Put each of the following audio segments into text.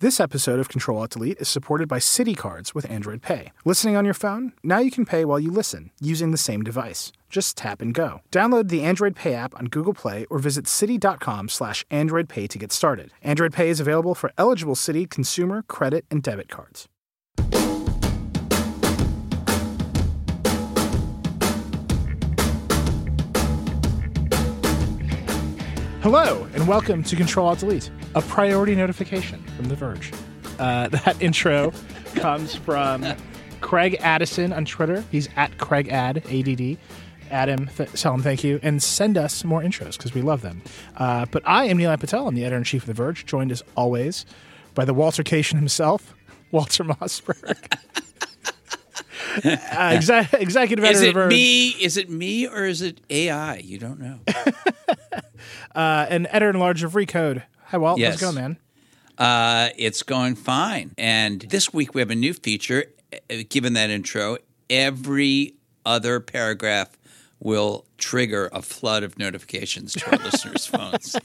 This episode of Control Alt Delete is supported by Citi Cards with Android Pay. Listening on your phone? Now you can pay while you listen using the same device. Just tap and go. Download the Android Pay app on Google Play or visit citi.com slash Android Pay to get started. Android Pay is available for eligible city consumer, credit, and debit cards. Hello, and welcome to Control Alt Delete, a priority notification from The Verge. Uh, that intro comes from Craig Addison on Twitter. He's at Craig Ad, ADD. Adam, th- tell him thank you, and send us more intros because we love them. Uh, but I am Nilay Patel. I'm the editor in chief of The Verge, joined as always by the Walter Waltercation himself, Walter Mossberg. uh, exe- executive editor Is of it The Verge. me? Is it me or is it AI? You don't know. Uh, and editor in large of Recode. Hi, Walt. Yes. How's it going, man? Uh, it's going fine. And this week we have a new feature. Uh, Given that intro, every other paragraph will trigger a flood of notifications to our listeners' phones.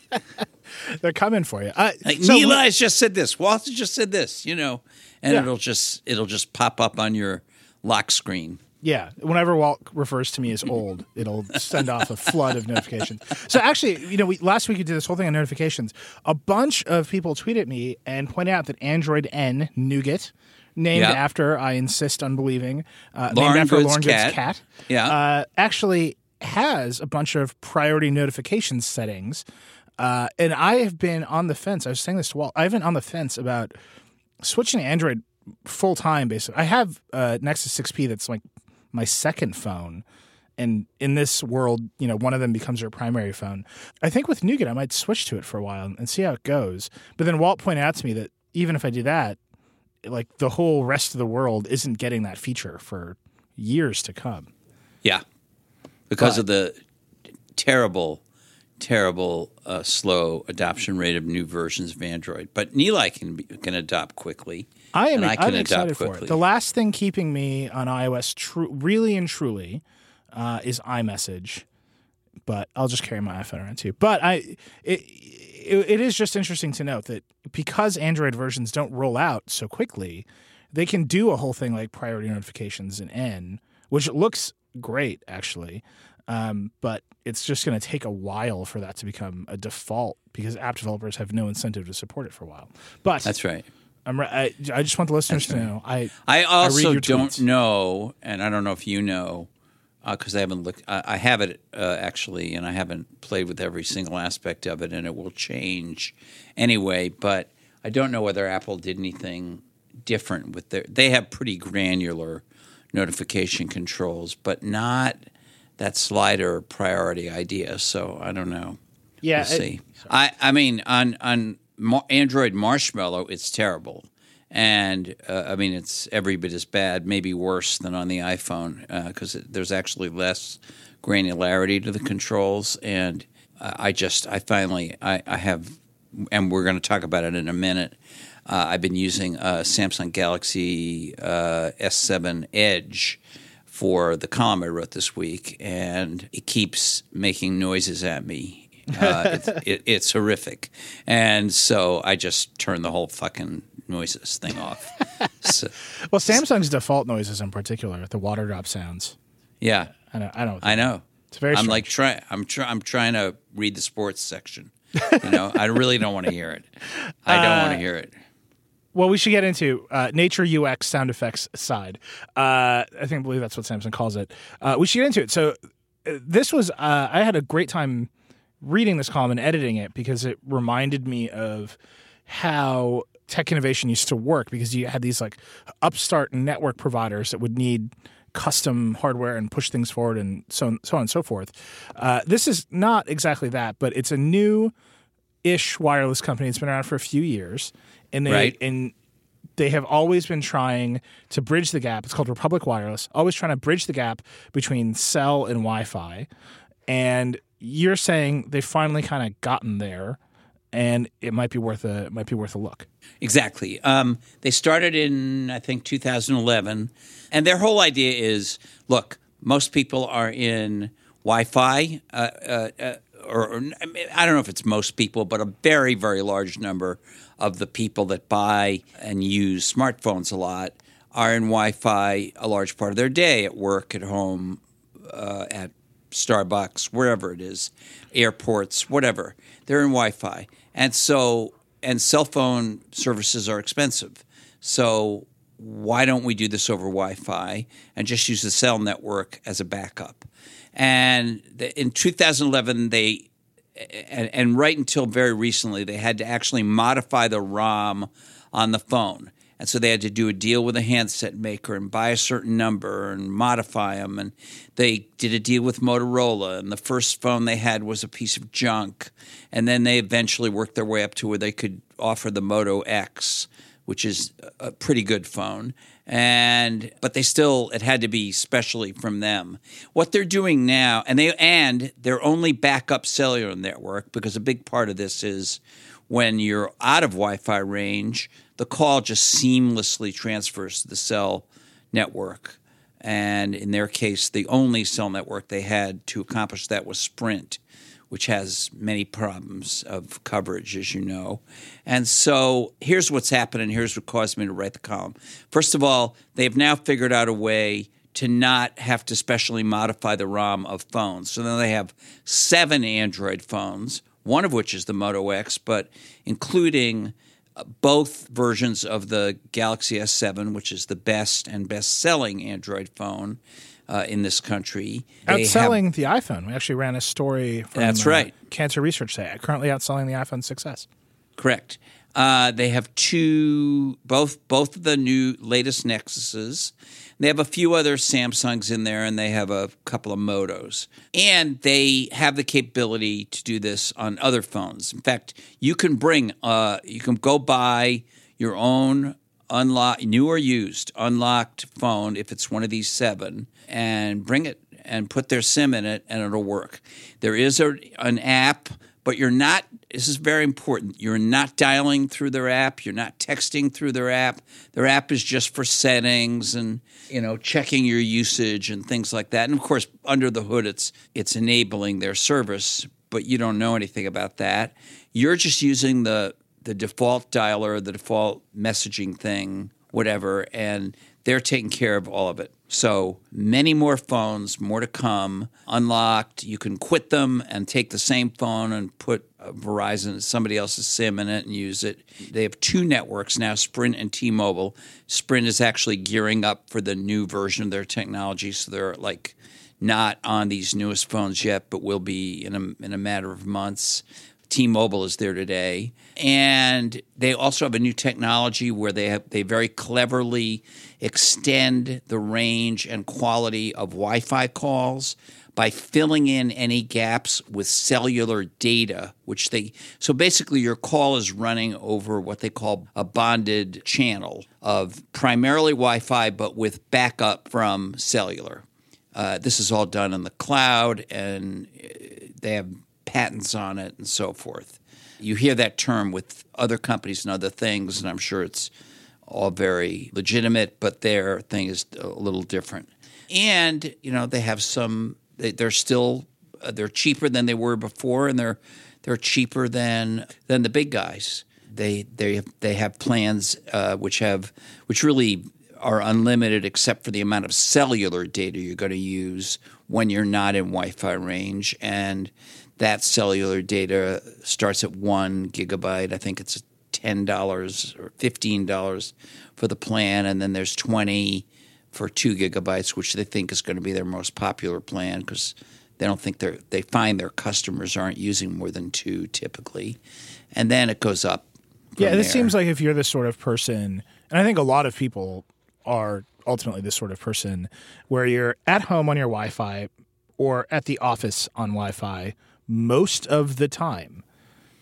They're coming for you. Uh, Like so- has just said this. Walter just said this. You know, and Yeah. it'll just it'll just pop up on your lock screen. Yeah, whenever Walt refers to me as old, it'll send off a flood of notifications. So actually, you know, we, last week we did this whole thing on notifications. A bunch of people tweeted me and pointed out that Android N Nougat, named Yeah. after I insist on believing, uh, named after Goode's Lauren cat. Goode's cat, Yeah. uh, actually has a bunch of priority notification settings. Uh, and I have been on the fence. I was saying this to Walt. I've been on the fence about switching to Android full time. Basically, I have uh, Nexus 6P that's like my second phone, and in this world, you know, one of them becomes your primary phone. I think with Nougat, I might switch to it for a while and see how it goes. But then Walt pointed out to me that even if I do that, like the whole rest of the world isn't getting that feature for years to come. Yeah, because of the terrible, terrible uh, slow adoption rate of new versions of Android. But Nilay can be, can adopt quickly. I am. and I can I'm excited for quickly. it. The last thing keeping me on iOS, tru- really and truly, uh, is iMessage. But I'll just carry my iPhone around too. But I, it, it, it is just interesting to note that because Android versions don't roll out so quickly, they can do a whole thing like priority notifications in N, which looks great actually. Um, but it's just going to take a while for that to become a default because app developers have no incentive to support it for a while. But That's right. I'm re- I, I just want the listeners to know. I I also your don't tweets. know, and I don't know if you know, because I haven't looked. I, I have it uh, actually, and I haven't played with every single aspect of it, and it will change anyway. But I don't know whether Apple did anything different with their. They have pretty granular notification controls, but not that slider priority idea. So I don't know. yeah. We'll it- see. I, I mean, on on Android Marshmallow, it's terrible, and uh, I mean, it's every bit as bad, maybe worse than on the iPhone because there's actually less granularity to the controls, and uh, I just I finally I, I have, and we're going to talk about it in a minute. Uh, I've been using a Samsung Galaxy uh, S7 Edge for the column I wrote this week, and it keeps making noises at me. Uh, it's, it, it's horrific, and so I just turned the whole fucking noises thing off. So, well, Samsung's default noises in particular, the water drop sounds. yeah, I know. I know. I know. It's very. I'm like trying. I'm try, I'm trying to read the sports section. You know, I really don't want to hear it. I don't want to hear it. well, we should get into uh, nature UX sound effects side. Uh, I think I believe that's what Samsung calls it. Uh, we should get into it. So uh, this was. Uh, I had a great time reading this column and editing it because it reminded me of how tech innovation used to work because you had these like upstart network providers that would need custom hardware and push things forward and so on, so on and so forth. Uh, this is not exactly that, but it's a new ish wireless company. It's been around for a few years, and they Right. and they have always been trying to bridge the gap. It's called Republic Wireless. Always trying to bridge the gap between cell and Wi-Fi, and you're saying they've finally kind of gotten there, and it might be worth a might be worth a look. Exactly. Um, they started in, I think, 2011. And their whole idea is look, most people are in Wi Fi uh, uh, or, or I don't know if it's most people, but a very, very large number of the people that buy and use smartphones a lot are in Wi Fi a large part of their day at work, at home, uh, at Starbucks, wherever it is, airports, whatever. They're in Wi Fi. And so, and cell phone services are expensive. So, why don't we do this over Wi Fi and just use the cell network as a backup? And in 2011, they, and, and right until very recently, they had to actually modify the ROM on the phone. And so they had to do a deal with a handset maker and buy a certain number and modify them. And they did a deal with Motorola. And the first phone they had was a piece of junk. And then they eventually worked their way up to where they could offer the Moto X, which is a pretty good phone. And but they still it had to be specially from them. What they're doing now, and they and their only backup cellular network, because a big part of this is when you're out of Wi-Fi range the call just seamlessly transfers to the cell network. And in their case, the only cell network they had to accomplish that was Sprint, which has many problems of coverage, as you know. And so here's what's happened, and here's what caused me to write the column. First of all, they've now figured out a way to not have to specially modify the ROM of phones. So now they have seven Android phones, one of which is the Moto X, but including both versions of the Galaxy S7, which is the best and best selling Android phone uh, in this country. Outselling have, the iPhone. We actually ran a story from that's right. Uh, Kantar Research Day. Currently outselling the iPhone 6S. Correct. Uh, they have two, both both of the new latest Nexuses. They have a few other Samsungs in there, and they have a couple of Motos. And they have the capability to do this on other phones. In fact, you can bring, uh, you can go buy your own unlock, new or used, unlocked phone if it's one of these seven, and bring it and put their SIM in it, and it'll work. There is a, an app but you're not this is very important. You're not dialing through their app. You're not texting through their app. Their app is just for settings and you know checking your usage and things like that. And of course under the hood it's it's enabling their service but you don't know anything about that. You're just using the the default dialer the default messaging thing whatever and they're taking care of all of it so many more phones, more to come, unlocked. You can quit them and take the same phone and put Verizon, somebody else's SIM in it and use it. They have two networks now, Sprint and T Mobile. Sprint is actually gearing up for the new version of their technology. So they're like not on these newest phones yet, but will be in a, in a matter of months. T-Mobile is there today, and they also have a new technology where they have they very cleverly extend the range and quality of Wi-Fi calls by filling in any gaps with cellular data, which they so basically your call is running over what they call a bonded channel of primarily Wi-Fi, but with backup from cellular. Uh, this is all done in the cloud, and uh, they have patents on it and so forth. You hear that term with other companies and other things, and I'm sure it's all very legitimate, but their thing is a little different. And you know they have some. They, are still uh, they're cheaper than they were before, and they're they're cheaper than than the big guys. They they they have plans uh, which have which really are unlimited except for the amount of cellular data you're going to use when you're not in Wi-Fi range, and that cellular data starts at one gigabyte. I think it's ten dollars or fifteen dollars for the plan, and then there's twenty for two gigabytes, which they think is going to be their most popular plan because they don't think they're they find their customers aren't using more than two typically, and then it goes up. Yeah, it seems like if you're the sort of person, and I think a lot of people are ultimately this sort of person, where you're at home on your Wi-Fi or at the office on Wi-Fi most of the time,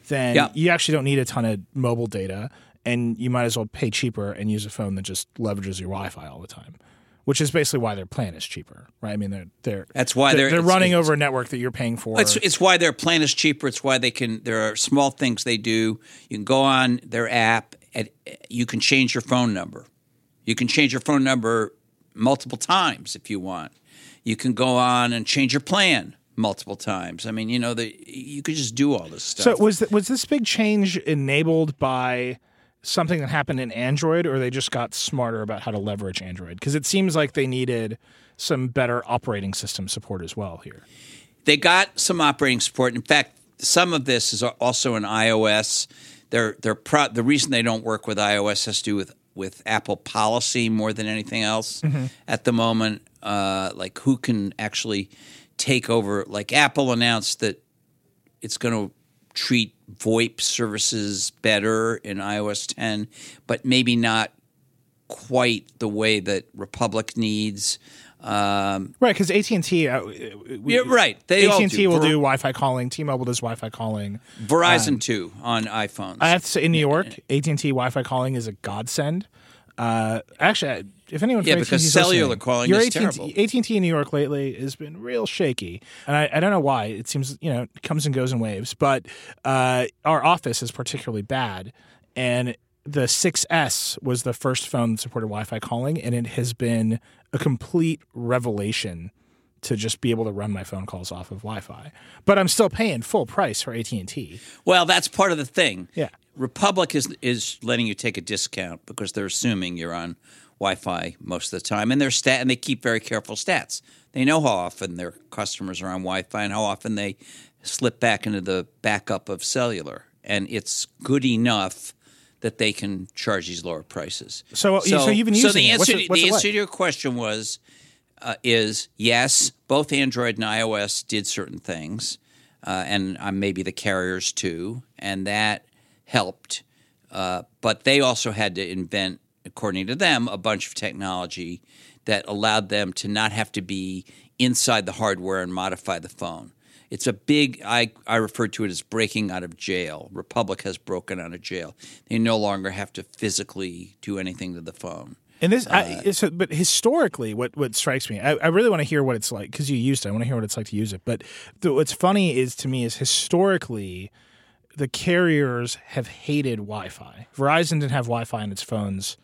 then yeah. you actually don't need a ton of mobile data and you might as well pay cheaper and use a phone that just leverages your Wi-Fi all the time. Which is basically why their plan is cheaper, right? I mean, they're they're that's why they're, they're, they're running over a network that you're paying for. It's, it's why their plan is cheaper. It's why they can. There are small things they do. You can go on their app and uh, you can change your phone number. You can change your phone number multiple times if you want. You can go on and change your plan multiple times. I mean, you know, the, you could just do all this stuff. So was th- was this big change enabled by something that happened in Android, or they just got smarter about how to leverage Android? Because it seems like they needed some better operating system support as well here. they got some operating support. In fact, some of this is also in iOS. They're, they're pro- the reason they don't work with iOS has to do with, with Apple policy more than anything else at the moment. Uh, like who can actually take over? Like Apple announced that it's going to treat VoIP services better in iOS 10, but maybe not quite the way that Republic needs. Um, Right, because AT and T, uh, yeah, right. They AT and T will Ver- do Wi-Fi calling. T-Mobile does Wi-Fi calling. Verizon too on iPhones. I have to say, in New York, AT and T Wi-Fi calling is a godsend. Uh, actually, if anyone, Yeah, AT&T because cellular calling your is AT&T, terrible. AT and T in New York lately has been real shaky, and I, I don't know why. It seems you know it comes and goes in waves, but uh, our office is particularly bad, and the 6S was the first phone that supported Wi-Fi calling, and it has been a complete revelation to just be able to run my phone calls off of Wi-Fi. But I'm still paying full price for AT and T. well, that's part of the thing. Yeah. Republic is is letting you take a discount because they're assuming you're on Wi-Fi most of the time, and they're stat and they keep very careful stats. They know how often their customers are on Wi-Fi and how often they slip back into the backup of cellular, and it's good enough that they can charge these lower prices. So- so you've been so using the it. What's answer it- to, what's the answer like? to your question was uh, is yes, both Android and iOS did certain things, uh, and uh, maybe the carriers too, and that helped. Uh, but they also had to invent, according to them, a bunch of technology that allowed them to not have to be inside the hardware and modify the phone. It's a big, I, I refer to it as breaking out of jail. Republic has broken out of jail. They no longer have to physically do anything to the phone. And this, Uh, I, so, but historically, what what strikes me, I, I really want to hear what it's like because you used it. I want to hear what it's like to use it. But the, what's funny is to me is historically, the carriers have hated Wi-Fi. Verizon didn't have Wi-Fi on its phones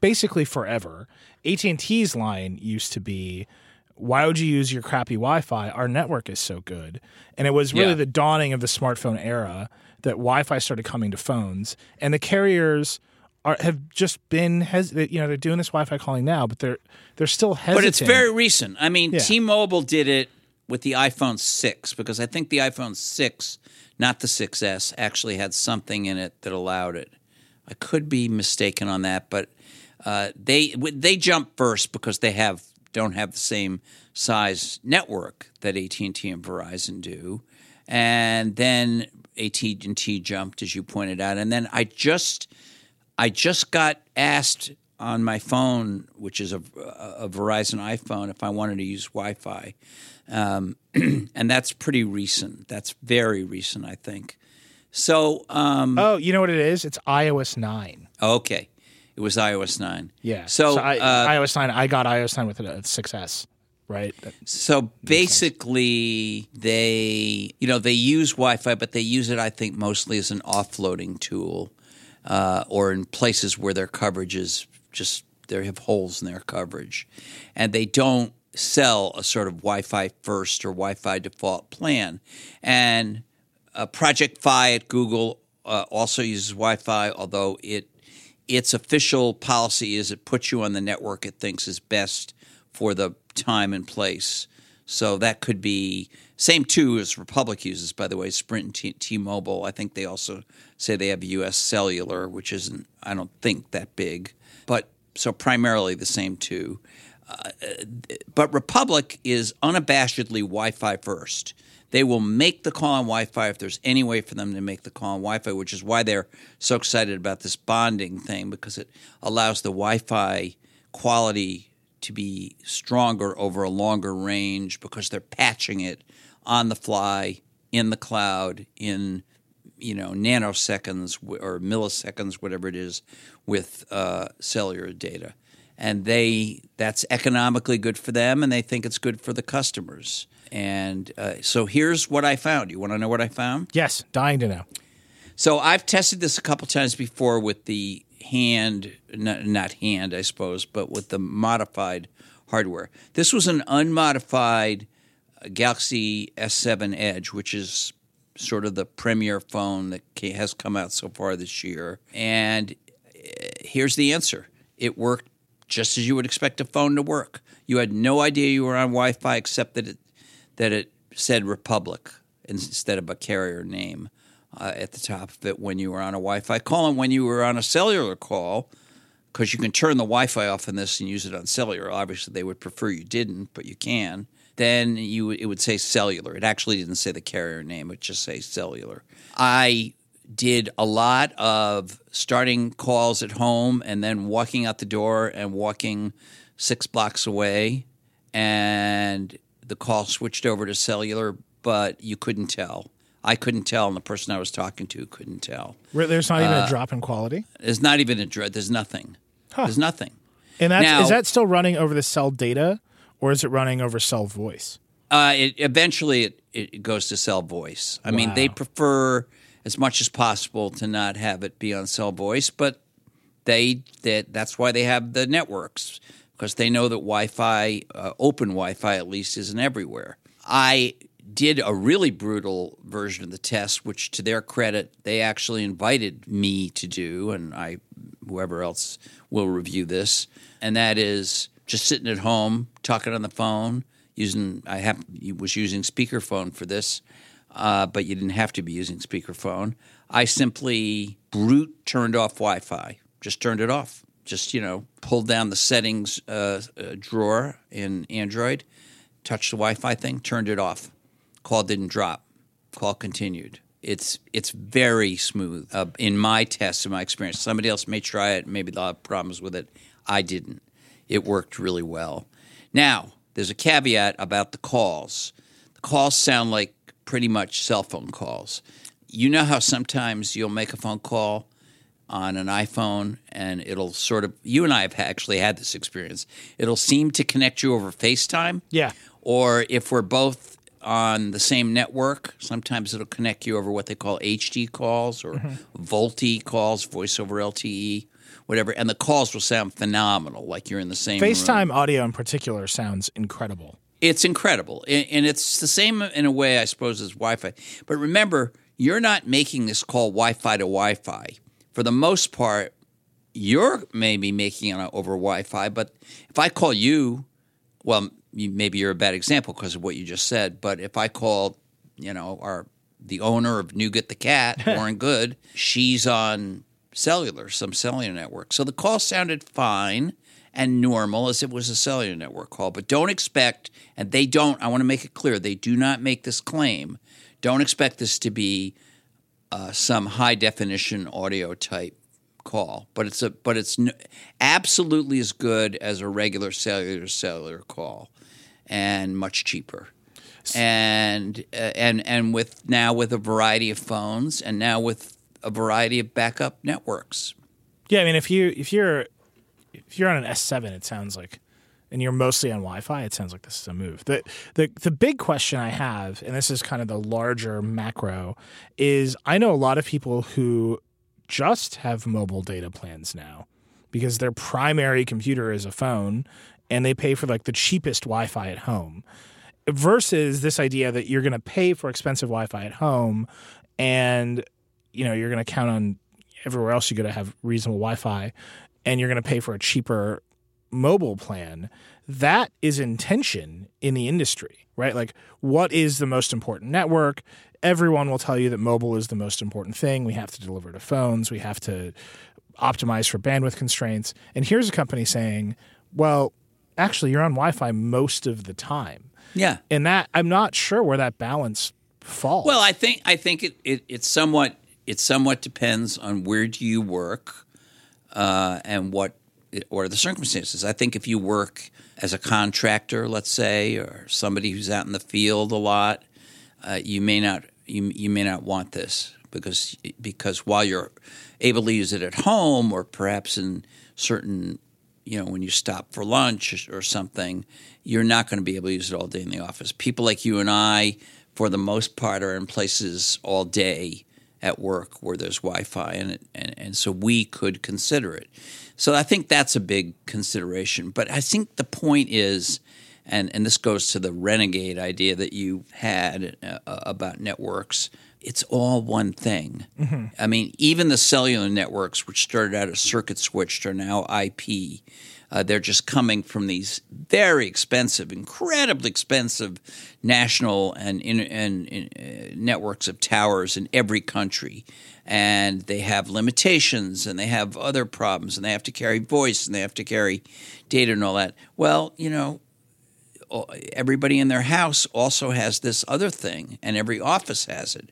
basically forever. AT and T's line used to be. Why would you use your crappy Wi-Fi? Our network is so good, and it was really Yeah. the dawning of the smartphone era that Wi-Fi started coming to phones, and the carriers are have just been hes- you know they're doing this Wi-Fi calling now, but they're they're still hesitant. But it's very recent. I mean, Yeah. T-Mobile did it with the iPhone 6 because I think the iPhone 6, not the 6S, actually had something in it that allowed it. I could be mistaken on that, but uh, they they jump first because they have don't have the same size network that AT&T and Verizon do. And then AT&T jumped as you pointed out and then I just I just got asked on my phone, which is a, a Verizon iPhone, if I wanted to use Wi Fi. Um, and that's pretty recent. That's very recent, I think. So, um, Oh, you know what it is? It's iOS nine. okay. It was iOS 9. Yeah. So, I, uh, iOS nine. I got iOS nine with a 6S. Right. So basically, they you know they use Wi-Fi, but they use it, I think, mostly as an offloading tool, uh, or in places where their coverage is just they have holes in their coverage, and they don't sell a sort of Wi-Fi first or Wi-Fi default plan. And uh, Project Fi at Google uh, also uses Wi-Fi, although it its official policy is it puts you on the network it thinks is best for the time and place. So that could be same too as Republic uses, by the way. Sprint and T- T-Mobile. I think they also say they have U.S. Cellular, which isn't I don't think that big, but so primarily the same two. Uh, but Republic is unabashedly Wi-Fi first. They will make the call on Wi-Fi if there's any way for them to make the call on Wi-Fi, which is why they're so excited about this bonding thing because it allows the Wi-Fi quality to be stronger over a longer range because they're patching it on the fly in the cloud in you know nanoseconds or milliseconds, whatever it is, with uh, cellular data, and they that's economically good for them, and they think it's good for the customers. And uh, so here's what I found. You want to know what I found? Yes. Dying to know. So I've tested this a couple times before with the hand, not, not hand, I suppose, but with the modified hardware. This was an unmodified Galaxy S7 Edge, which is sort of the premier phone that has come out so far this year. And uh, here's the answer it worked just as you would expect a phone to work. You had no idea you were on Wi Fi except that it, that it said Republic instead of a carrier name uh, at the top of it when you were on a Wi Fi call. And when you were on a cellular call, because you can turn the Wi Fi off in this and use it on cellular, obviously they would prefer you didn't, but you can. Then you it would say cellular. It actually didn't say the carrier name; it just say cellular. I did a lot of starting calls at home and then walking out the door and walking six blocks away, and the call switched over to cellular, but you couldn't tell. I couldn't tell, and the person I was talking to couldn't tell. There's not even Uh, a drop in quality. There's not even a dread. There's nothing. There's nothing. And that's, now- is that still running over the cell data or is it running over cell voice? Uh, it, eventually, it, it goes to cell voice. I mean, they prefer as much as possible to not have it be on cell voice, but they that that's why they have the networks because they know that Wi-Fi, uh, open Wi-Fi at least, isn't everywhere. I did a really brutal version of the test, which, to their credit, they actually invited me to do, and I, whoever else will review this, and that is just sitting at home talking on the phone using. I have was using speakerphone for this, uh, but you didn't have to be using speakerphone. I simply brute turned off Wi-Fi. Just turned it off. Just you know, pulled down the settings uh, uh, drawer in Android, touched the Wi-Fi thing, turned it off. Call didn't drop. Call continued. It's it's very smooth. Uh, in my tests, in my experience, somebody else may try it. Maybe they'll have problems with it. I didn't. It worked really well. Now, there's a caveat about the calls. The calls sound like pretty much cell phone calls. You know how sometimes you'll make a phone call on an iPhone and it'll sort of, you and I have actually had this experience. It'll seem to connect you over FaceTime. Yeah. Or if we're both on the same network, sometimes it'll connect you over what they call HD calls or mm-hmm. VoLTE calls, voice over LTE, whatever. And the calls will sound phenomenal, like you're in the same room. FaceTime audio in particular sounds incredible. It's incredible. And it's the same in a way, I suppose, as Wi Fi. But remember, you're not making this call Wi Fi to Wi Fi. For the most part, you're maybe making it over Wi Fi. But if I call you, well, maybe you're a bad example because of what you just said. But if I called, you know, our the owner of Nougat the cat, Lauren Goode, she's on cellular, some cellular network. So the call sounded fine and normal as it was a cellular network call. But don't expect, and they don't, I want to make it clear, they do not make this claim. Don't expect this to be uh, some high definition audio type call, but it's a but it's n- absolutely as good as a regular cellular cellular call, and much cheaper. And uh, and and with now with a variety of phones, and now with a variety of backup networks. Yeah, I mean, if you if you're if you're on an S7, it sounds like, and you're mostly on Wi-Fi, it sounds like this is a move. the the The big question I have, and this is kind of the larger macro, is I know a lot of people who just have mobile data plans now because their primary computer is a phone, and they pay for like the cheapest Wi-Fi at home. Versus this idea that you're going to pay for expensive Wi-Fi at home, and you know you're going to count on everywhere else you go to have reasonable Wi-Fi, and you're going to pay for a cheaper mobile plan. That is intention in the industry, right? Like, what is the most important network? Everyone will tell you that mobile is the most important thing. We have to deliver to phones. We have to optimize for bandwidth constraints. And here's a company saying, well, actually, you're on Wi Fi most of the time. Yeah. And that, I'm not sure where that balance falls. Well, I think I think it, it, it somewhat it somewhat depends on where do you work uh, and what or the circumstances. I think if you work as a contractor, let's say, or somebody who's out in the field a lot, uh, you may not you, you may not want this because because while you're able to use it at home or perhaps in certain you know when you stop for lunch or something, you're not going to be able to use it all day in the office. People like you and I, for the most part, are in places all day at work where there's Wi-Fi, and and, and so we could consider it. So I think that's a big consideration. But I think the point is and and this goes to the renegade idea that you had uh, about networks. It's all one thing. I mean, even the cellular networks, which started out as circuit switched, are now IP. Uh, they're just coming from these very expensive, incredibly expensive national and, in, and, uh, networks of towers in every country. And they have limitations and they have other problems and they have to carry voice and they have to carry data and all that. Well, you know, everybody in their house also has this other thing, and every office has it.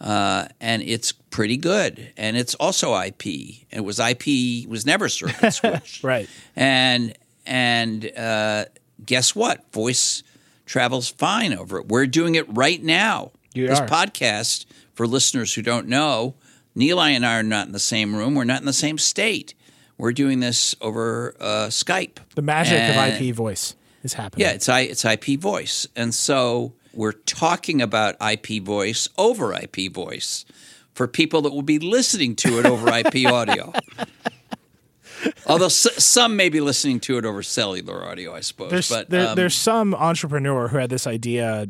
Uh, and it's pretty good, and it's also IP. It was IP it was never circuit switched, Right. And and uh, guess what? Voice travels fine over it. We're doing it right now. You this are. podcast for listeners who don't know, Nilay and I are not in the same room. We're not in the same state. We're doing this over uh, Skype. The magic And- of IP voice is happening. yeah, it's I, it's IP voice, and so we're talking about IP voice over IP voice for people that will be listening to it over IP audio. Although s- some may be listening to it over cellular audio, I suppose. There's but there, um, there's some entrepreneur who had this idea,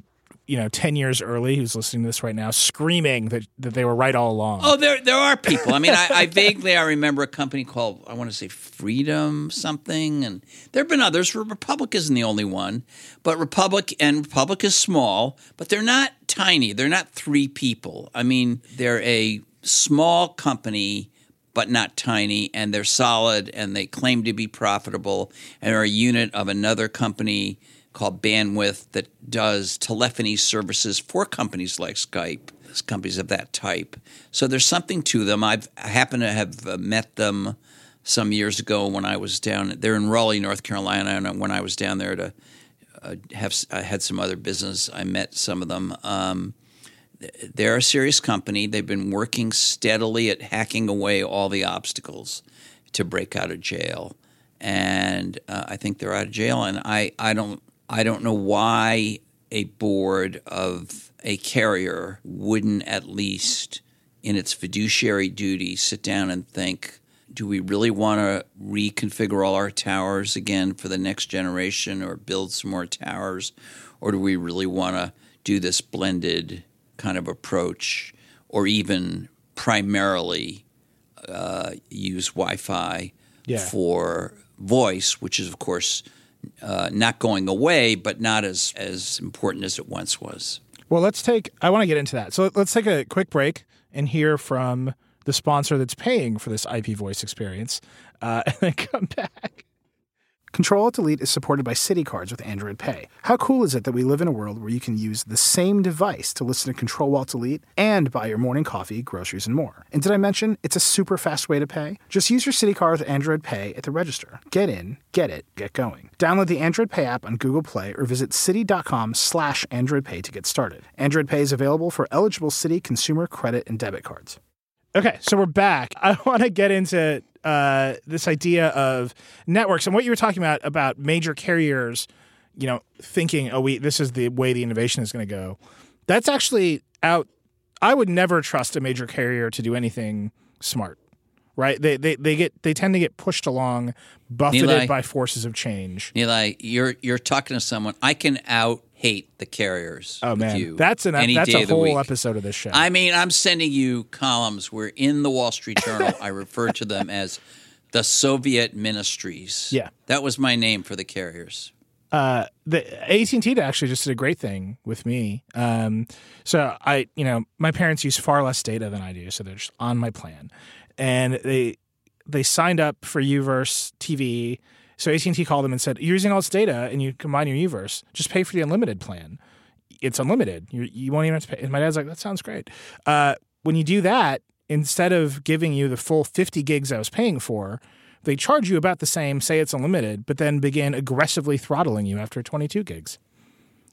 you know, ten years early, who's listening to this right now, screaming that, that they were right all along. Oh, there there are people. I mean, I, I vaguely I remember a company called I want to say Freedom something, and there have been others. Republic isn't the only one, but Republic and Republic is small, but they're not tiny. They're not three people. I mean, they're a small company. But not tiny, and they're solid, and they claim to be profitable, and are a unit of another company called Bandwidth that does telephony services for companies like Skype companies of that type. So there's something to them. I've I happen to have uh, met them some years ago when I was down. They're in Raleigh, North Carolina, and when I was down there to uh, have I had some other business, I met some of them. Um, they're a serious company. They've been working steadily at hacking away all the obstacles to break out of jail, and uh, I think they're out of jail. And I, I don't I don't know why a board of a carrier wouldn't at least, in its fiduciary duty, sit down and think. Do we really want to reconfigure all our towers again for the next generation or build some more towers? Or do we really want to do this blended kind of approach or even primarily uh, use Wi Fi Yeah. for voice, which is, of course, uh, not going away, but not as, as important as it once was. Well, let's take. I want to get into that. So let's take a quick break and hear from the sponsor that's paying for this IP voice experience, uh, and then come back. Control Alt Delete is supported by Citi Cards with Android Pay. How cool is it that we live in a world where you can use the same device to listen to Control Alt Delete and buy your morning coffee, groceries, and more? And did I mention it's a super fast way to pay? Just use your Citi Card with Android Pay at the register. Get in, get it, get going. Download the Android Pay app on Google Play or visit citi.com slash Android Pay to get started. Android Pay is available for eligible Citi consumer credit and debit cards. Okay, so we're back. I want to get into uh, this idea of networks and what you were talking about about major carriers, you know, thinking, "Oh, we this is the way the innovation is going to go." That's actually out. I would never trust a major carrier to do anything smart. Right? They they they get they tend to get pushed along, buffeted Eli. by forces of change. Eli, you're you're talking to someone. I can out hate the carriers. Oh man, that's an any that's a whole episode of this show. I mean, I'm sending you columns where in the Wall Street Journal I refer to them as the Soviet ministries. Yeah. that was my name for the carriers. uh, the AT and T actually just did a great thing with me. Um, so I, you know, my parents use far less data than I do, so they're just on my plan, and they they signed up for Uverse TV. So AT and T called them and said, "You're using all this data, and you combine your Uverse. Just pay for the unlimited plan. It's unlimited. You, you won't even have to pay." And my dad's like, "That sounds great." Uh, when you do that, instead of giving you the full 50 gigs I was paying for, they charge you about the same, say it's unlimited, but then begin aggressively throttling you after 22 gigs.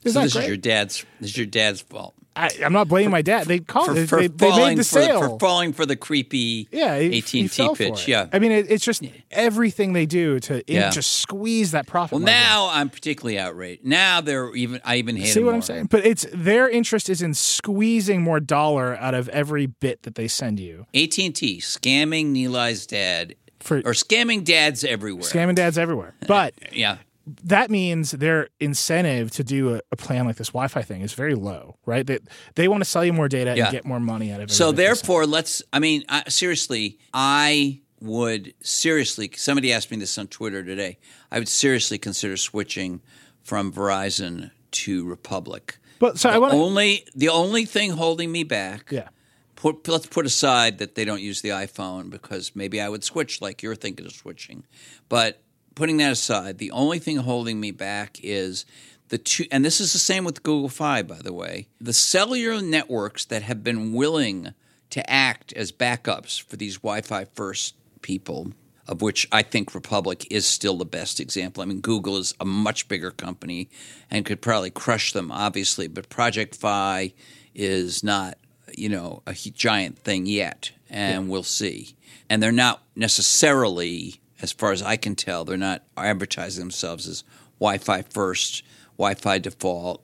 Isn't So this great? is your dad's. This is your dad's fault I, I'm not blaming my dad. They called for, it. for They, they made the for, sale. for falling for the creepy yeah, AT and T pitch. Yeah. I mean, it, it's just everything they do to Yeah. just squeeze that profit. Well, now I'm particularly outraged. Now they're even. I even hate See what more. I'm saying? But it's their interest is in squeezing more dollar out of every bit that they send you. AT and T scamming Nilay's dad For or scamming dads everywhere. scamming dads everywhere. But yeah. That means their incentive to do a, a plan like this Wi-Fi thing is very low, right? They they want to sell you more data Yeah. and get more money out of it. So therefore, let's. I mean, I, seriously, I would seriously. Somebody asked me this on Twitter today. I would seriously consider switching from Verizon to Republic. But so I want only the only thing holding me back. yeah. Put, let's put aside that they don't use the iPhone because maybe I would switch like you're thinking of switching. But putting that aside, the only thing holding me back is the two, and this is the same with Google Fi, by the way. The cellular networks that have been willing to act as backups for these Wi-Fi first people, of which I think Republic is still the best example. I mean, Google is a much bigger company and could probably crush them, obviously, but Project Fi is not, you know, a giant thing yet, and we'll see. And they're not necessarily, as far as I can tell, they're not advertising themselves as Wi-Fi first, Wi-Fi default,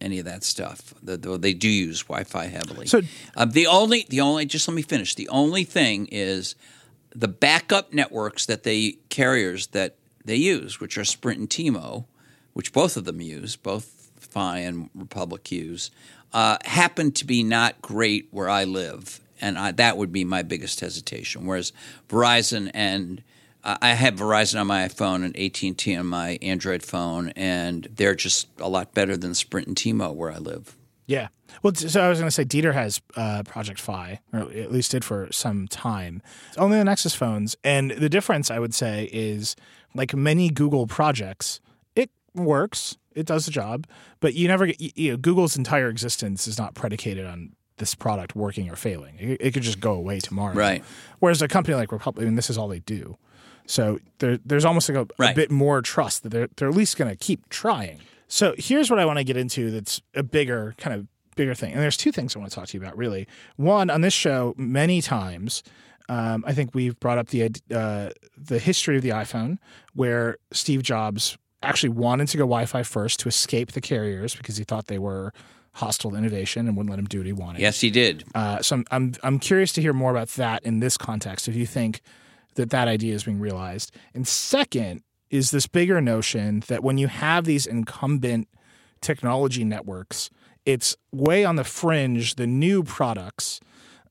any of that stuff. The- Though they do use Wi-Fi heavily. So- uh, the only, the only, just let me finish. The only thing is the backup networks that they carriers that they use, which are Sprint and T-Mo, which both of them use, both Fi and Republic use, uh, happen to be not great where I live, and I, that would be my biggest hesitation. Whereas Verizon and I have Verizon on my iPhone and AT and T on my Android phone, and they're just a lot better than Sprint and T-Mo where I live. Yeah. Well, so I was going to say Dieter has uh, Project Fi, or at least did for some time. It's only the Nexus phones, and the difference I would say is like many Google projects, it works, it does the job, but you never get you- you know, Google's entire existence is not predicated on this product working or failing. It, it could just go away tomorrow. Right. Whereas a company like Republic, I mean, this is all they do. So there, there's almost like a, a bit more trust that they're they're at least going to keep trying. So here's what I want to get into. That's a bigger kind of bigger thing. And there's two things I want to talk to you about. Really, one on this show many times. Um, I think we've brought up the uh, the history of the iPhone, where Steve Jobs actually wanted to go Wi-Fi first to escape the carriers because he thought they were hostile to innovation and wouldn't let him do what he wanted. Yes, he did. Uh, so I'm, I'm I'm curious to hear more about that in this context. If you think that that idea is being realized, and second is this bigger notion that when you have these incumbent technology networks, it's way on the fringe the new products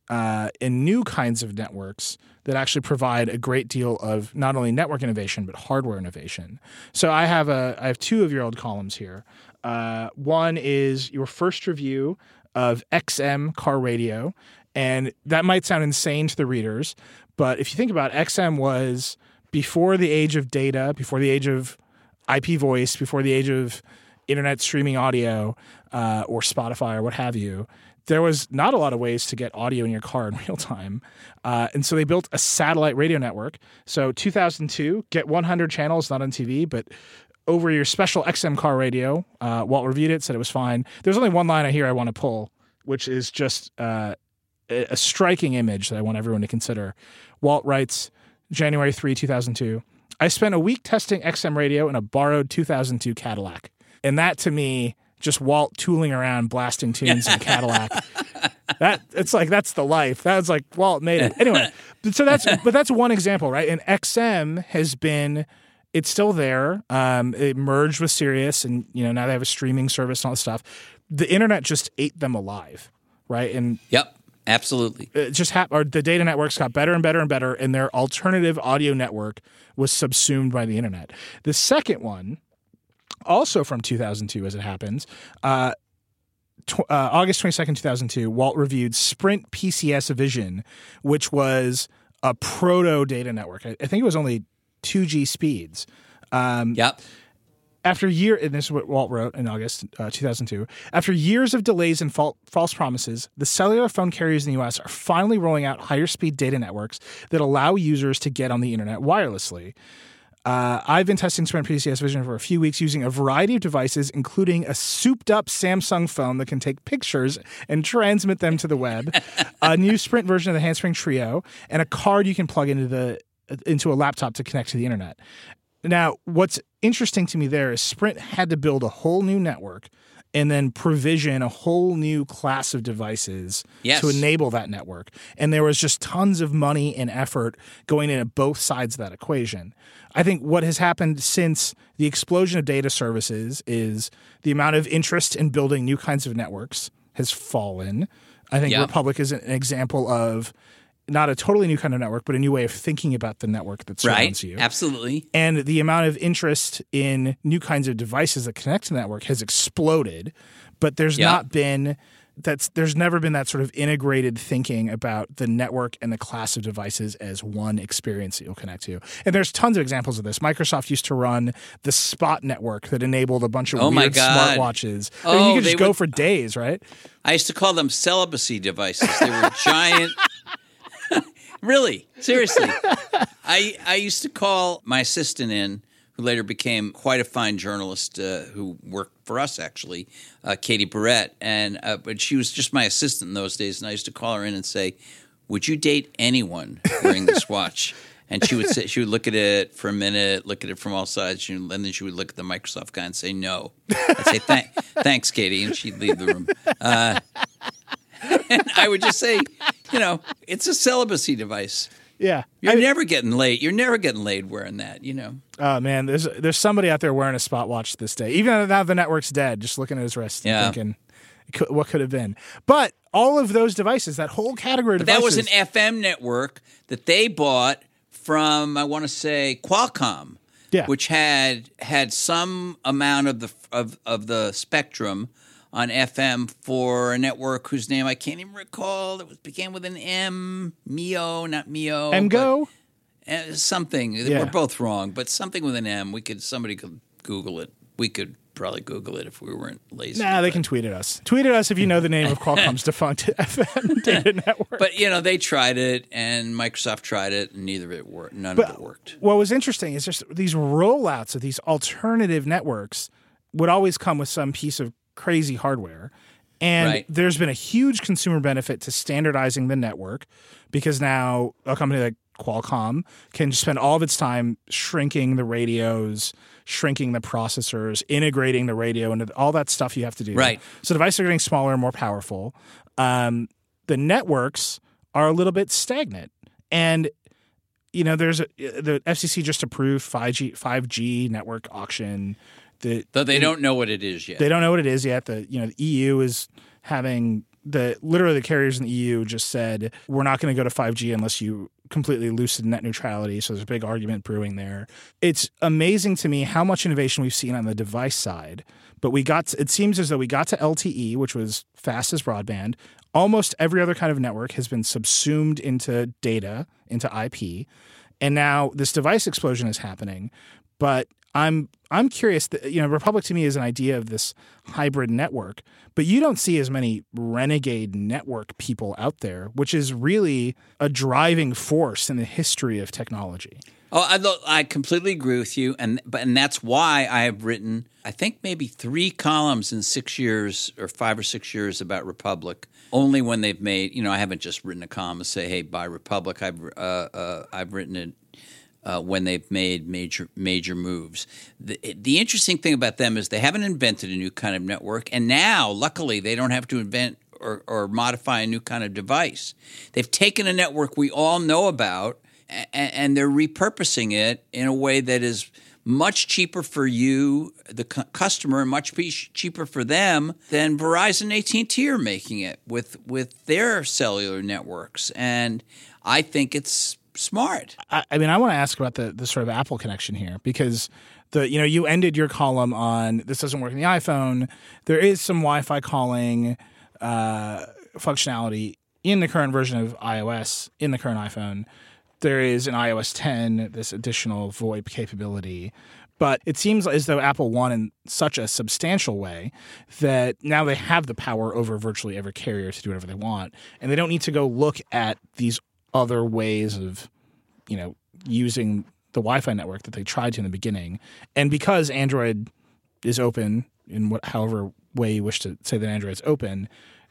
uh, and new kinds of networks that actually provide a great deal of not only network innovation but hardware innovation. So I have a I have two of your old columns here. Uh, one is your first review of XM car radio, and that might sound insane to the readers, but if you think about it, XM was before the age of data, before the age of IP voice, before the age of internet streaming audio uh, or Spotify or what have you, there was not a lot of ways to get audio in your car in real time. Uh, and so they built a satellite radio network. So 2002, get 100 channels, not on TV, but over your special XM car radio. Uh, Walt reviewed it, said it was fine. There's only one line I hear I want to pull, which is just uh, a a striking image that I want everyone to consider. Walt writes, January 3, 2002. I spent a week testing XM radio in a borrowed 2002 Cadillac. And that to me, just Walt tooling around blasting tunes in a Cadillac. That it's like that's the life. That's was like Walt made it. Anyway, so that's but that's one example, right? And XM has been it's still there. Um, it merged with Sirius, and you know now they have a streaming service and all this stuff. The internet just ate them alive, right? And Yep, absolutely. it just hap- or the data networks got better and better and better, and their alternative audio network was subsumed by the internet. The second one, also from 2002, as it happens, uh, tw- uh, August 22nd, 2002, Walt reviewed Sprint PCS Vision, which was a proto data network. I, I think it was only 2G speeds. Um, Yep. After year, and this is what Walt wrote in August uh, 2002. After years of delays and fal- false promises, the cellular phone carriers in the U.S. are finally rolling out higher speed data networks that allow users to get on the internet wirelessly. Uh, I've been testing Sprint PCS Vision for a few weeks using a variety of devices, including a souped up Samsung phone that can take pictures and transmit them to the web, a new Sprint version of the Handspring Treo, and a card you can plug into the into a laptop to connect to the internet. Now, what's interesting to me there is Sprint had to build a whole new network and then provision a whole new class of devices Yes. to enable that network. And there was just tons of money and effort going into both sides of that equation. I think what has happened since the explosion of data services is the amount of interest in building new kinds of networks has fallen. I think Yeah. Republic is an example of not a totally new kind of network, but a new way of thinking about the network that Right. surrounds you Absolutely. and the amount of interest in new kinds of devices that connect to the network has exploded but there's Yeah. not been that's there's never been that sort of integrated thinking about the network and the class of devices as one experience that you'll connect to and there's tons of examples of this microsoft used to run the spot network that enabled a bunch of Oh my weird God. smartwatches I mean, Oh, you could just go would- for days right I used to call them celibacy devices. They were giant. really, seriously. I I used to call my assistant in, who later became quite a fine journalist uh, who worked for us actually, uh, Katie Boehret, and uh, but she was just my assistant in those days, and I used to call her in and say, "Would you date anyone wearing this watch?" And she would say, she would look at it for a minute, look at it from all sides, and then she would look at the Microsoft guy and say no. I'd say, Thank, "Thanks, Katie," and she'd leave the room. And I would just say, you know, it's a celibacy device. yeah You're never getting laid. You're never getting laid wearing that. You know. Oh man, there's there's somebody out there wearing a spot watch this day. Even now the network's dead, just looking at his wrist Yeah. and thinking, what could have been? But all of those devices, that whole category of devices, That was an FM network that they bought from I want to say Qualcomm, Yeah. which had had some amount of the of of the spectrum on FM for a network whose name I can't even recall. It was began with an M, Mio, not Mio, MGO. but, uh, something. Yeah. We're both wrong, but something with an M. We could somebody could Google it. We could probably Google it if we weren't lazy. Nah, they but- can tweet at us. Tweet at us if you know the name of Qualcomm's defunct FM data network. But you know, they tried it, and Microsoft tried it, and neither of it worked. None of it worked. what was interesting is just these rollouts of these alternative networks would always come with some piece of crazy hardware. And Right. there's been a huge consumer benefit to standardizing the network because now a company like Qualcomm can spend all of its time shrinking the radios, shrinking the processors, integrating the radio into all that stuff you have to do. Right. So devices are getting smaller and more powerful. Um, the networks are a little bit stagnant. And you know, there's a, the FCC just approved 5G 5G network auction. The Though they don't know what it is yet. they don't know what it is yet. The you know the EU is having the literally the carriers in the EU just said we're not going to go to 5G unless you completely loosen net neutrality. So there's a big argument brewing there. It's amazing to me how much innovation we've seen on the device side. But we got it seems as though we got to LTE, which was fast as broadband. Almost every other kind of network has been subsumed into data, into IP, and now this device explosion is happening. But I'm I'm curious. That, you know, Republic to me is an idea of this hybrid network, but you don't see as many renegade network people out there, which is really a driving force in the history of technology. Oh, I, lo- I completely agree with you, and but and that's why I have written, I think maybe three columns in six years or five or six years about Republic. Only when they've made, you know, I haven't just written a column and say, "Hey, buy Republic." I've uh, uh, I've written it uh, when they've made major major moves. The, the interesting thing about them is they haven't invented a new kind of network, and now, luckily, they don't have to invent or, or modify a new kind of device. They've taken a network we all know about, a- and they're repurposing it in a way that is much cheaper for you, the cu- customer, and much pe- cheaper for them than Verizon and AT&T are making it with with their cellular networks. And I think it's smart. I, I mean, I want to ask about the the sort of Apple connection here because the you know you ended your column on this doesn't work in the iPhone. There is some Wi-Fi calling uh, functionality in the current version of iOS in the current iPhone. There is an iOS 10 this additional VoIP capability. But it seems as though Apple won in such a substantial way that now they have the power over virtually every carrier to do whatever they want. And they don't need to go look at these other ways of you know, using the Wi-Fi network that they tried to in the beginning, and because Android is open in what, however way you wish to say that Android's open,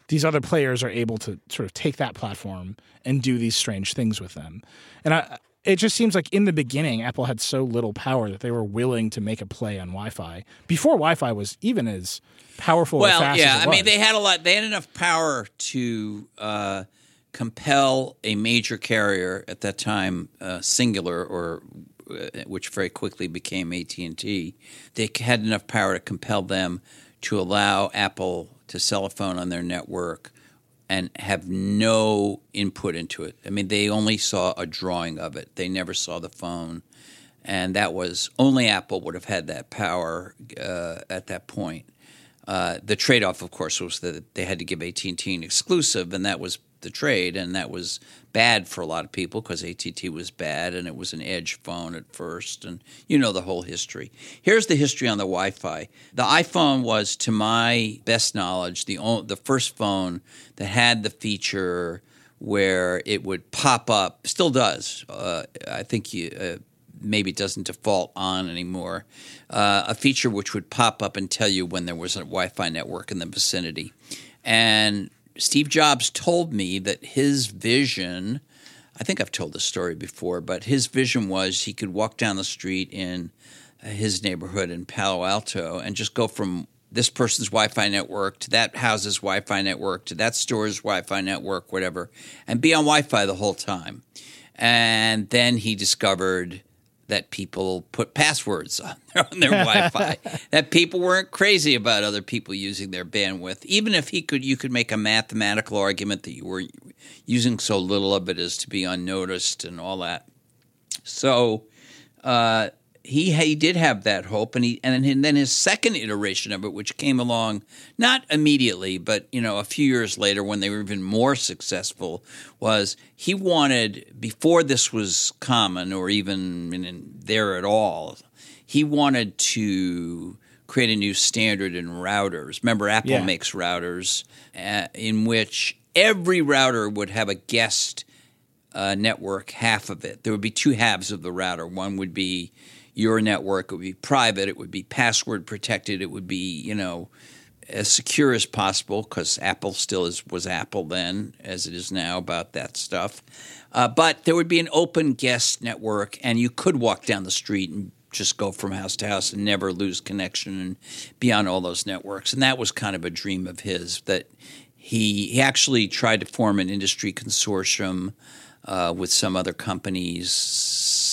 these other players are able to sort of take that platform and do these strange things with them. And I, it just seems like in the beginning, Apple had so little power that they were willing to make a play on Wi-Fi before Wi-Fi was even as powerful. Well, yeah, I mean they had a lot. They had enough power to uh, compel a major carrier at that time, uh, Cingular, or uh, which very quickly became AT and T. They had enough power to compel them to allow Apple to sell a phone on their network and have no input into it. I mean, they only saw a drawing of it. They never saw the phone, and that was only Apple would have had that power uh, at that point. Uh, the trade-off, of course, was that they had to give AT&T an exclusive, and that was the trade, and that was bad for a lot of people because AT&T was bad, and it was an edge phone at first, and you know the whole history. Here's the history on the Wi-Fi. The iPhone was, to my best knowledge, the o- the first phone that had the feature where it would pop up. Still does. Uh, I think you. Uh, maybe it doesn't default on anymore. Uh, a feature which would pop up and tell you when there was a Wi-Fi network in the vicinity. And Steve Jobs told me that his vision. I think I've told this story before, but his vision was he could walk down the street in his neighborhood in Palo Alto and just go from this person's Wi-Fi network to that house's Wi-Fi network to that store's Wi-Fi network, whatever, and be on Wi-Fi the whole time. And then he discovered that people put passwords on their, on their Wi-Fi. that people weren't crazy about other people using their bandwidth. Even if he could, you could make a mathematical argument that you were using so little of it as to be unnoticed and all that. So uh, he he did have that hope, and he and then his second iteration of it, which came along not immediately, but you know a few years later when they were even more successful, was he wanted before this was common or even in, in there at all, he wanted to create a new standard in routers. Remember, Apple Yeah. makes routers uh, in which every router would have a guest uh, network, half of it. There would be two halves of the router. One would be your network. It would be private. It would be password protected. It would be you know as secure as possible because Apple still is was Apple then as it is now about that stuff. Uh, but there would be an open guest network, and you could walk down the street and just go from house to house and never lose connection and be on all those networks. And that was kind of a dream of his that he he actually tried to form an industry consortium uh, with some other companies,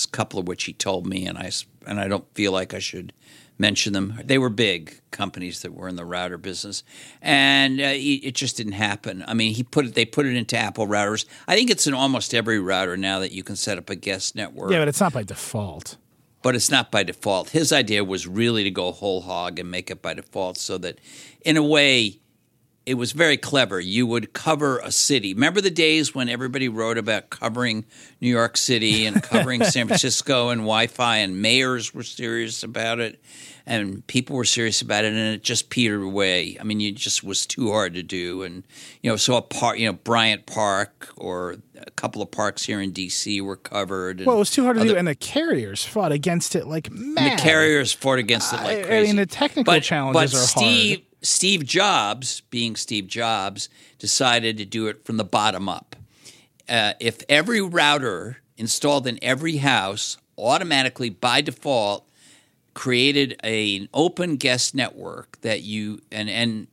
a couple of which he told me, and I and I don't feel like I should mention them. They were big companies that were in the router business, and uh, it just didn't happen. I mean, he put it. They put it into Apple routers. I think it's in almost every router now that you can set up a guest network yeah, but it's not by default. but it's not by default. His idea was really to go whole hog and make it by default so that, in a way, it was very clever. You would cover a city. Remember the days when everybody wrote about covering New York City and covering San Francisco and Wi Fi, and mayors were serious about it, and people were serious about it, and it just petered away. I mean, it just was too hard to do. And, you know, so a park, you know, Bryant Park or a couple of parks here in D.C. were covered. Well, it was too hard to do, and the carriers fought against it like mad. the carriers fought against it like I- I crazy. mean, the technical but, challenges but are Steve, hard. Steve Jobs, being Steve Jobs, decided to do it from the bottom up. Uh, if every router installed in every house automatically by default created a, an open guest network that you and and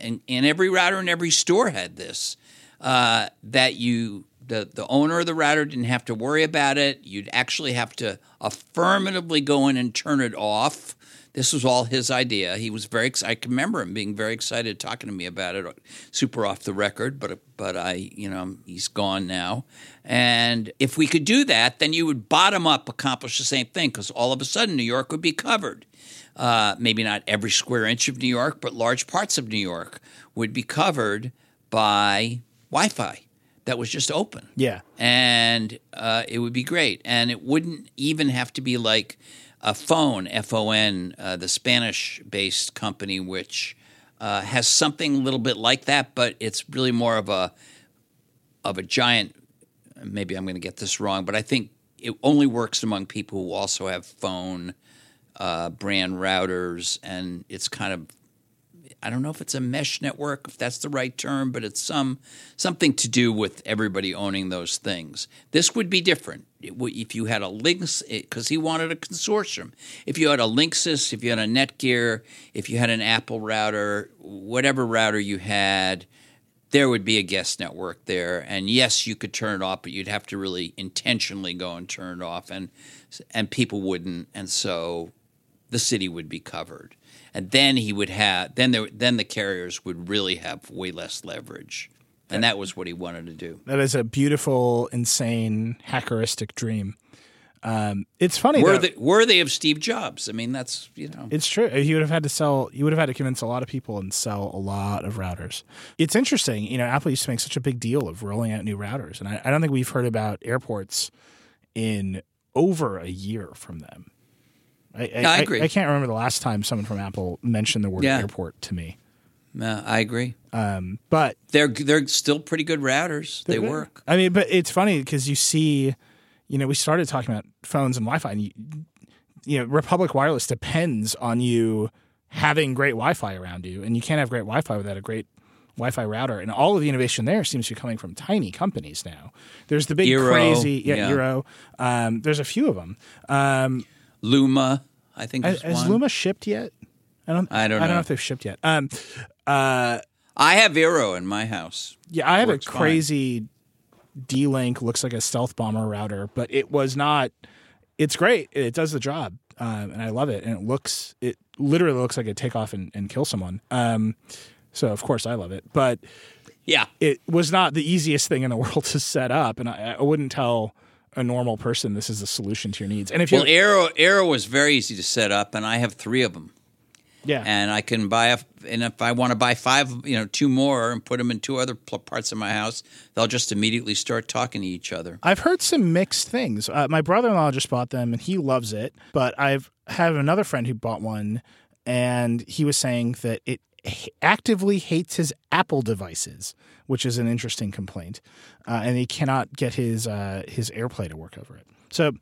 and, and every router in every store had this uh, that you the the owner of the router didn't have to worry about it. You'd actually have to affirmatively go in and turn it off. This was all his idea. He was very. I can remember him being very excited talking to me about it, super off the record. But but I, you know, he's gone now. And if we could do that, then you would bottom up accomplish the same thing because all of a sudden New York would be covered. Uh, maybe not every square inch of New York, but large parts of New York would be covered by Wi-Fi that was just open Yeah. and uh, it would be great. And it wouldn't even have to be like a Fon, F O N, uh, the Spanish based company, which uh, has something a little bit like that, but it's really more of a of a giant. Maybe I'm going to get this wrong, but I think it only works among people who also have Fon uh, brand routers, and it's kind of I don't know if it's a mesh network, if that's the right term, but it's some something to do with everybody owning those things. This would be different if you had a Links, because he wanted a consortium. If you had a Linksys, if you had a Netgear, if you had an Apple router, whatever router you had, there would be a guest network there. And yes, you could turn it off, but you'd have to really intentionally go and turn it off, and and people wouldn't, and so the city would be covered and then he would have then there then the carriers would really have way less leverage and that was what he wanted to do That is a beautiful, insane, hackeristic dream. Um, it's funny. though. worthy, worthy of steve jobs i mean that's you know It's true. He would have had to sell. You would have had to convince a lot of people and sell a lot of routers. It's interesting. You know, Apple used to make such a big deal of rolling out new routers, and I, I don't think we've heard about airports in over a year from them. I, Yeah, I agree. I, can't remember the last time someone from Apple mentioned the word Yeah. airport to me. i agree Um, but they're they're still pretty good routers they work I mean, but it's funny because you see, you know, we started talking about phones and Wi-Fi, and you, you know, Republic Wireless depends on you having great Wi-Fi around you, and you can't have great Wi-Fi without a great Wi-Fi router. And all of the innovation there seems to be coming from tiny companies now. There's the big crazy, yeah, yeah. Eero. Um, there's a few of them. Um, luma i think has, is has one. Luma shipped yet? I don't. I don't Know. I don't know. know if they've shipped yet. Um, uh, i have Eero in my house Yeah, I have Works a crazy D Link, looks like a stealth bomber router, but it was not. It's great. It does the job, um, and I love it. And it looks, it literally looks like it take off and, and kill someone. Um, so of course I love it, but yeah it was not the easiest thing in the world to set up, and I, I wouldn't tell a normal person this is a solution to your needs. And if you, well Eero Eero was very easy to set up and i have three of them yeah, and I can buy a, and if I want to buy five, you know, two more and put them in two other pl- parts of my house, they'll just immediately start talking to each other. I've heard some mixed things. Uh, my brother-in-law just bought them and he loves it, but I've have another friend who bought one and he was saying that it actively hates his Apple devices, which is an interesting complaint, uh, and he cannot get his uh, his AirPlay to work over it. So.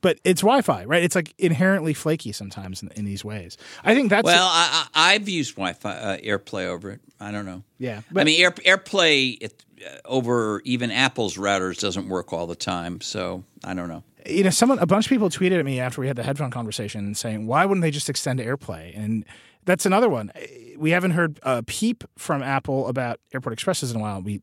But it's Wi-Fi, right? It's like inherently flaky sometimes in, in these ways. I think that's Well, I, I, I've used Wi-Fi uh, AirPlay over it. I don't know. yeah. but, I mean, Air, AirPlay it, uh, over even Apple's routers doesn't work all the time, so I don't know. you know, someone, a bunch of people tweeted at me after we had the headphone conversation saying, why wouldn't they just extend AirPlay? And that's another one. We haven't heard a peep from Apple about Airport Expresses in a while. We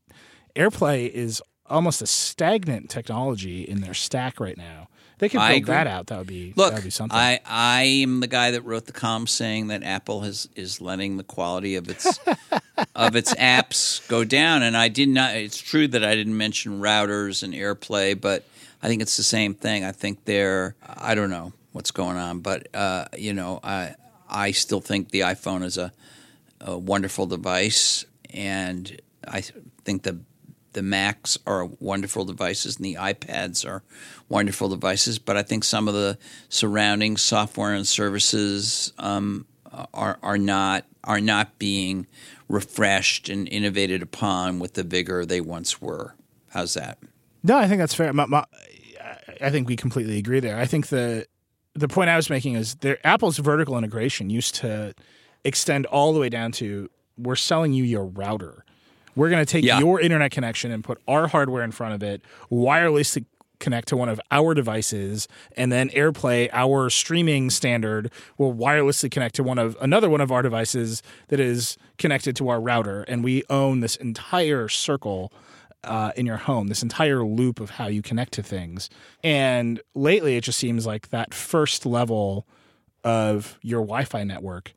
AirPlay is almost a stagnant technology in their stack right now. They could build that out. That would be Look, that would be something. I I am the guy that wrote the com saying that Apple has is letting the quality of its of its apps go down, and I did not. It's true that I didn't mention routers and AirPlay, but I think it's the same thing. I think they're I don't know what's going on, but uh, you know I I still think the iPhone is a, a wonderful device, and I think the the Macs are wonderful devices and the iPads are wonderful devices, but I think some of the surrounding software and services um, are are not are not being refreshed and innovated upon with the vigor they once were. How's that? No, I think that's fair. My, my, I think we completely agree there. I think the the point I was making is there, Apple's vertical integration used to extend all the way down to we're selling you your router. We're going to take Yeah. your internet connection and put our hardware in front of it, wirelessly connect to one of our devices, and then AirPlay, our streaming standard, will wirelessly connect to one of another one of our devices that is connected to our router, and we own this entire circle uh, in your home, this entire loop of how you connect to things. And lately, it just seems like that first level of your Wi-Fi network.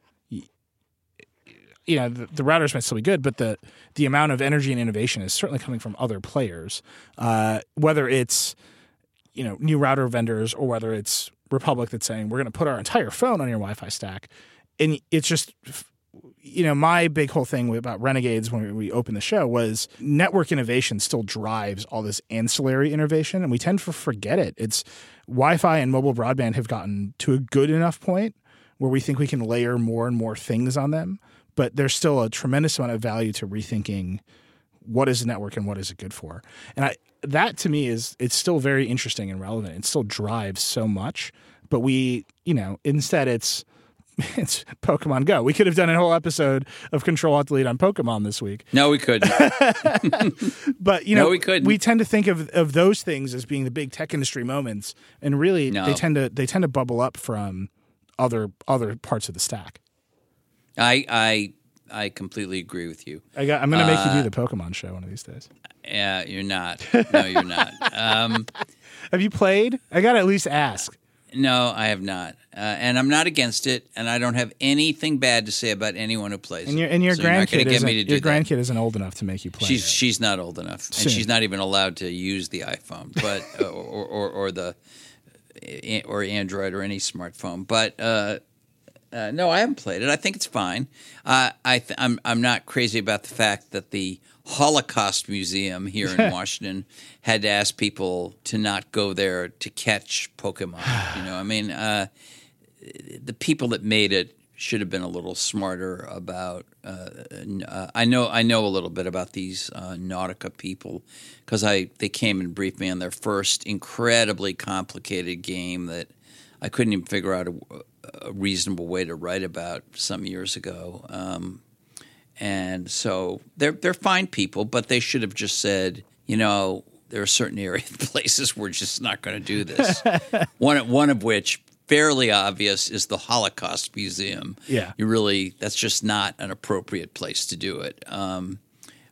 You know, the, the routers might still be good, but the the amount of energy and innovation is certainly coming from other players. Uh, whether it's you know new router vendors or whether it's Republic that's saying we're going to put our entire phone on your Wi-Fi stack, and it's just you know, my big whole thing about Renegades when we opened the show was network innovation still drives all this ancillary innovation, and we tend to forget it. It's Wi-Fi and mobile broadband have gotten to a good enough point where we think we can layer more and more things on them, but there's still a tremendous amount of value to rethinking what is a network and what is it good for. And I that to me is it's still very interesting and relevant. It still drives so much, but we, you know, instead it's it's Pokemon Go. We could have done a whole episode of Ctrl-Walt-Delete on Pokemon this week. No, we couldn't. But you know, No, we could. We tend to think of, of those things as being the big tech industry moments, and really No. they tend to they tend to bubble up from other other parts of the stack. I I I completely agree with you. I got, I'm going to make Uh, you do the Pokemon show one of these days. Yeah, you're not. No, you're not. Um, Have you played? I got to at least ask. no, I have not, uh, and I'm not against it, and I don't have anything bad to say about anyone who plays. And your and your So you're not gonna grandkid isn't me to do your grandkid isn't old enough to make you play. She's it. she's not old enough, and she's not even allowed to use the iPhone, but uh, or, or or the or Android or any smartphone. But uh, uh, no, I haven't played it. I think it's fine. Uh, I th- I'm I'm not crazy about the fact that the Holocaust Museum here in Washington had to ask people to not go there to catch Pokemon. You know, I mean, uh, the people that made it should have been a little smarter about. Uh, uh, I know I know a little bit about these uh, Niantic people because I they came and briefed me on their first incredibly complicated game that I couldn't even figure out a, reasonable way to write about some years ago. Um, and so they're they're fine people, but they should have just said, you know, there are certain areas, places we're just not going to do this. one one of which fairly obvious is the Holocaust Museum. Yeah. you really that's just not an appropriate place to do it. Um,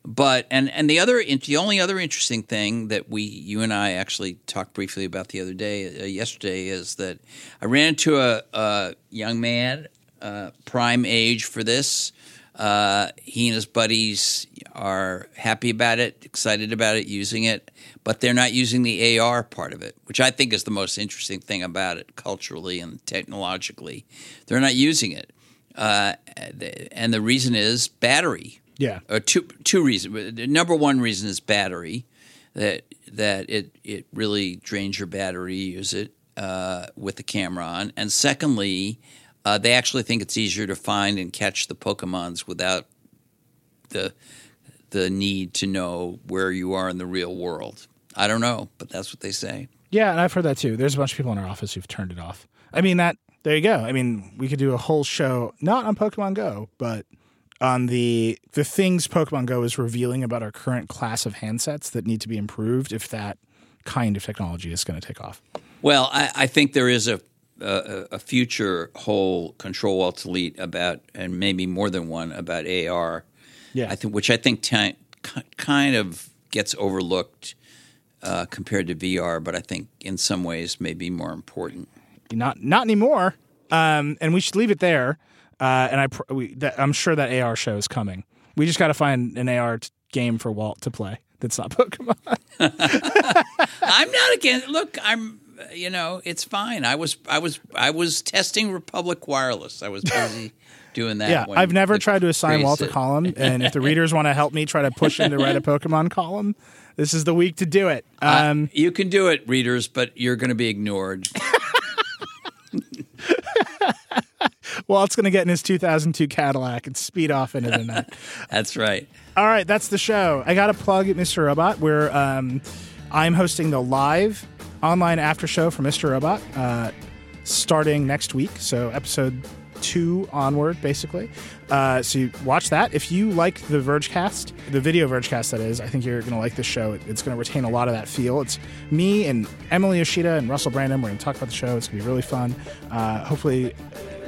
but and and the other the only other interesting thing that we you and I actually talked briefly about the other day uh, yesterday is that I ran into a, a young man uh, prime age for this. Uh, he and his buddies are happy about it, excited about it, using it, but they're not using the AR part of it, which I think is the most interesting thing about it culturally and technologically. They're not using it, uh, and the reason is battery yeah. or two two reasons. The Number one reason is battery, that that it it really drains your battery. You use it uh, with the camera on, and secondly, uh, they actually think it's easier to find and catch the Pokemons without the the need to know where you are in the real world. I don't know, but that's what they say. Yeah, and I've heard that too. There's a bunch of people in our office who've turned it off. I mean that there you go. I mean, we could do a whole show not on Pokemon Go, but on the the things Pokemon Go is revealing about our current class of handsets that need to be improved if that kind of technology is going to take off. Well, I, I think there is a, a a future whole Ctrl-Walt-Delete about, and maybe more than one about AR. Yeah. I think which I think ki- kind of gets overlooked uh, compared to VR, but I think in some ways may be more important. Not not anymore. Um, and we should leave it there. Uh, and I pr- we, that, I'm sure that AR show is coming. We just got to find an AR t- game for Walt to play. That's not Pokemon. I'm not against. Look, I'm. You know, it's fine. I was, I was, I was testing Republic Wireless. I was busy doing that. Yeah, I've never the tried to assign Walt a column, and if the readers want to help me try to push him to write a Pokemon column, this is the week to do it. Um, you can do it, readers, but you're going to be ignored. Walt's going to get in his 2002 Cadillac and speed off into the night. That's right. All right, that's the show. I got to plug Mr. Robot, where um, I'm hosting the live online after show for Mr. Robot uh, starting next week. So, episode two onward, basically. Uh, so, you watch that. If you like the Vergecast, the video Vergecast, that is, I think you're going to like this show. It's going to retain a lot of that feel. It's me and Emily Yoshida and Russell Brandom. We're going to talk about the show. It's going to be really fun. Uh, hopefully,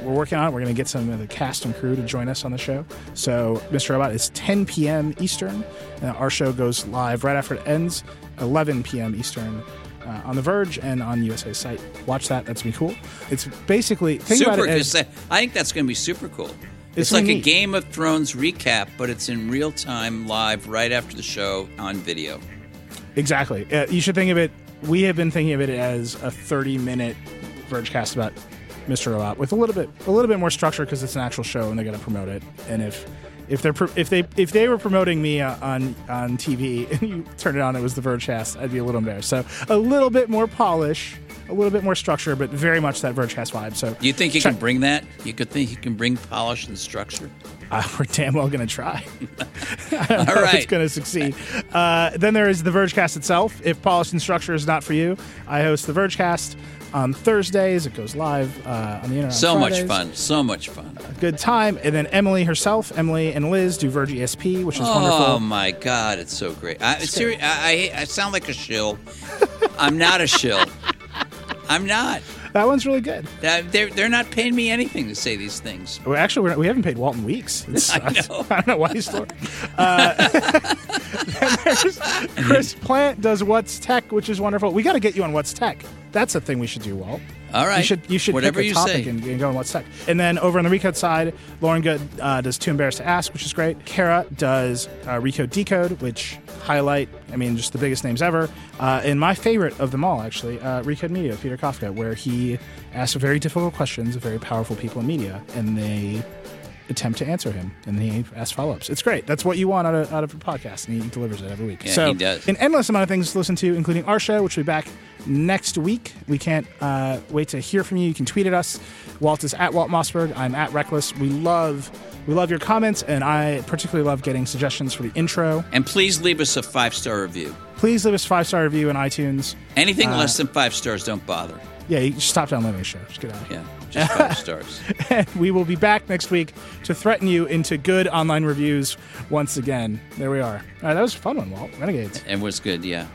we're working on it. We're going to get some of the cast and crew to join us on the show. So, Mr. Robot is 10 p.m. Eastern. Uh, our show goes live right after it ends, 11 p.m. Eastern. Uh, on The Verge and on USA's site. Watch that. That's going to be cool. It's basically think super. about it as, I think that's going to be super cool. It's It's, like really a. Game of Thrones recap, but it's in real time, live, right after the show on video. exactly. Uh, you should think of it. We have been thinking of it as a 30 minute Vergecast about Mr. Robot with a little bit a little bit more structure because it's an actual show and they're going to promote it. And if if they're pro- if they if they were promoting me uh, on on TV and you turned it on, it was the Vergecast. I'd be a little embarrassed. So a little bit more polish, a little bit more structure, but very much that Vergecast vibe. So You think you Try- can bring that? You could think you can bring polish and structure? uh, we're damn well going to try. I don't All know if it's going to succeed. Uh, then there is the Vergecast itself. If polished and structure is not for you, I host the Vergecast on Thursdays. It goes live uh, on the internet. So much fun. So much fun. Good time. And then Emily herself, Emily and Liz do Verge ESP, which is Oh wonderful. Oh my God, it's so great. I, seri- I, I, I sound like a shill. I'm not a shill. I'm not. That one's really good. Uh, They're, they're not paying me anything to say these things. Well, actually, we're not, we haven't paid Walton weeks. It's- I know. I don't know why he's still. Uh, Chris Plant does What's Tech, which is wonderful. We got to get you on What's Tech. That's a thing we should do, Walt. All right. You should you should Whatever pick a you topic say. and, and go on What's Tech. And then over on the Recode side, Lauren Goode uh, does Too Embarrassed to Ask, which is great. Kara does uh, Recode Decode, which highlight, I mean, just the biggest names ever. Uh, and my favorite of them all, actually, uh, Recode Media, Peter Kafka, where he asks very difficult questions of very powerful people in media, and they attempt to answer him, and he asks follow-ups. It's great. That's what you want out of, out of a podcast, and he delivers it every week. Yeah, so, he does. an endless amount of things to listen to, including our show, which will be back next week. We can't uh, wait to hear from you. You can tweet at us. Walt is at Walt Mossberg. I'm at Reckless. We love we love your comments, and I particularly love getting suggestions for the intro. And please leave us a five star review. Please leave us a five star review in iTunes. Anything Uh, less than five stars, don't bother. Yeah, you stop downloading the show. Just get out of here. Yeah, just five stars. And we will be back next week to threaten you into good online reviews once again. There we are. All right, that was a fun one, Walt. Renegades. It was good, yeah.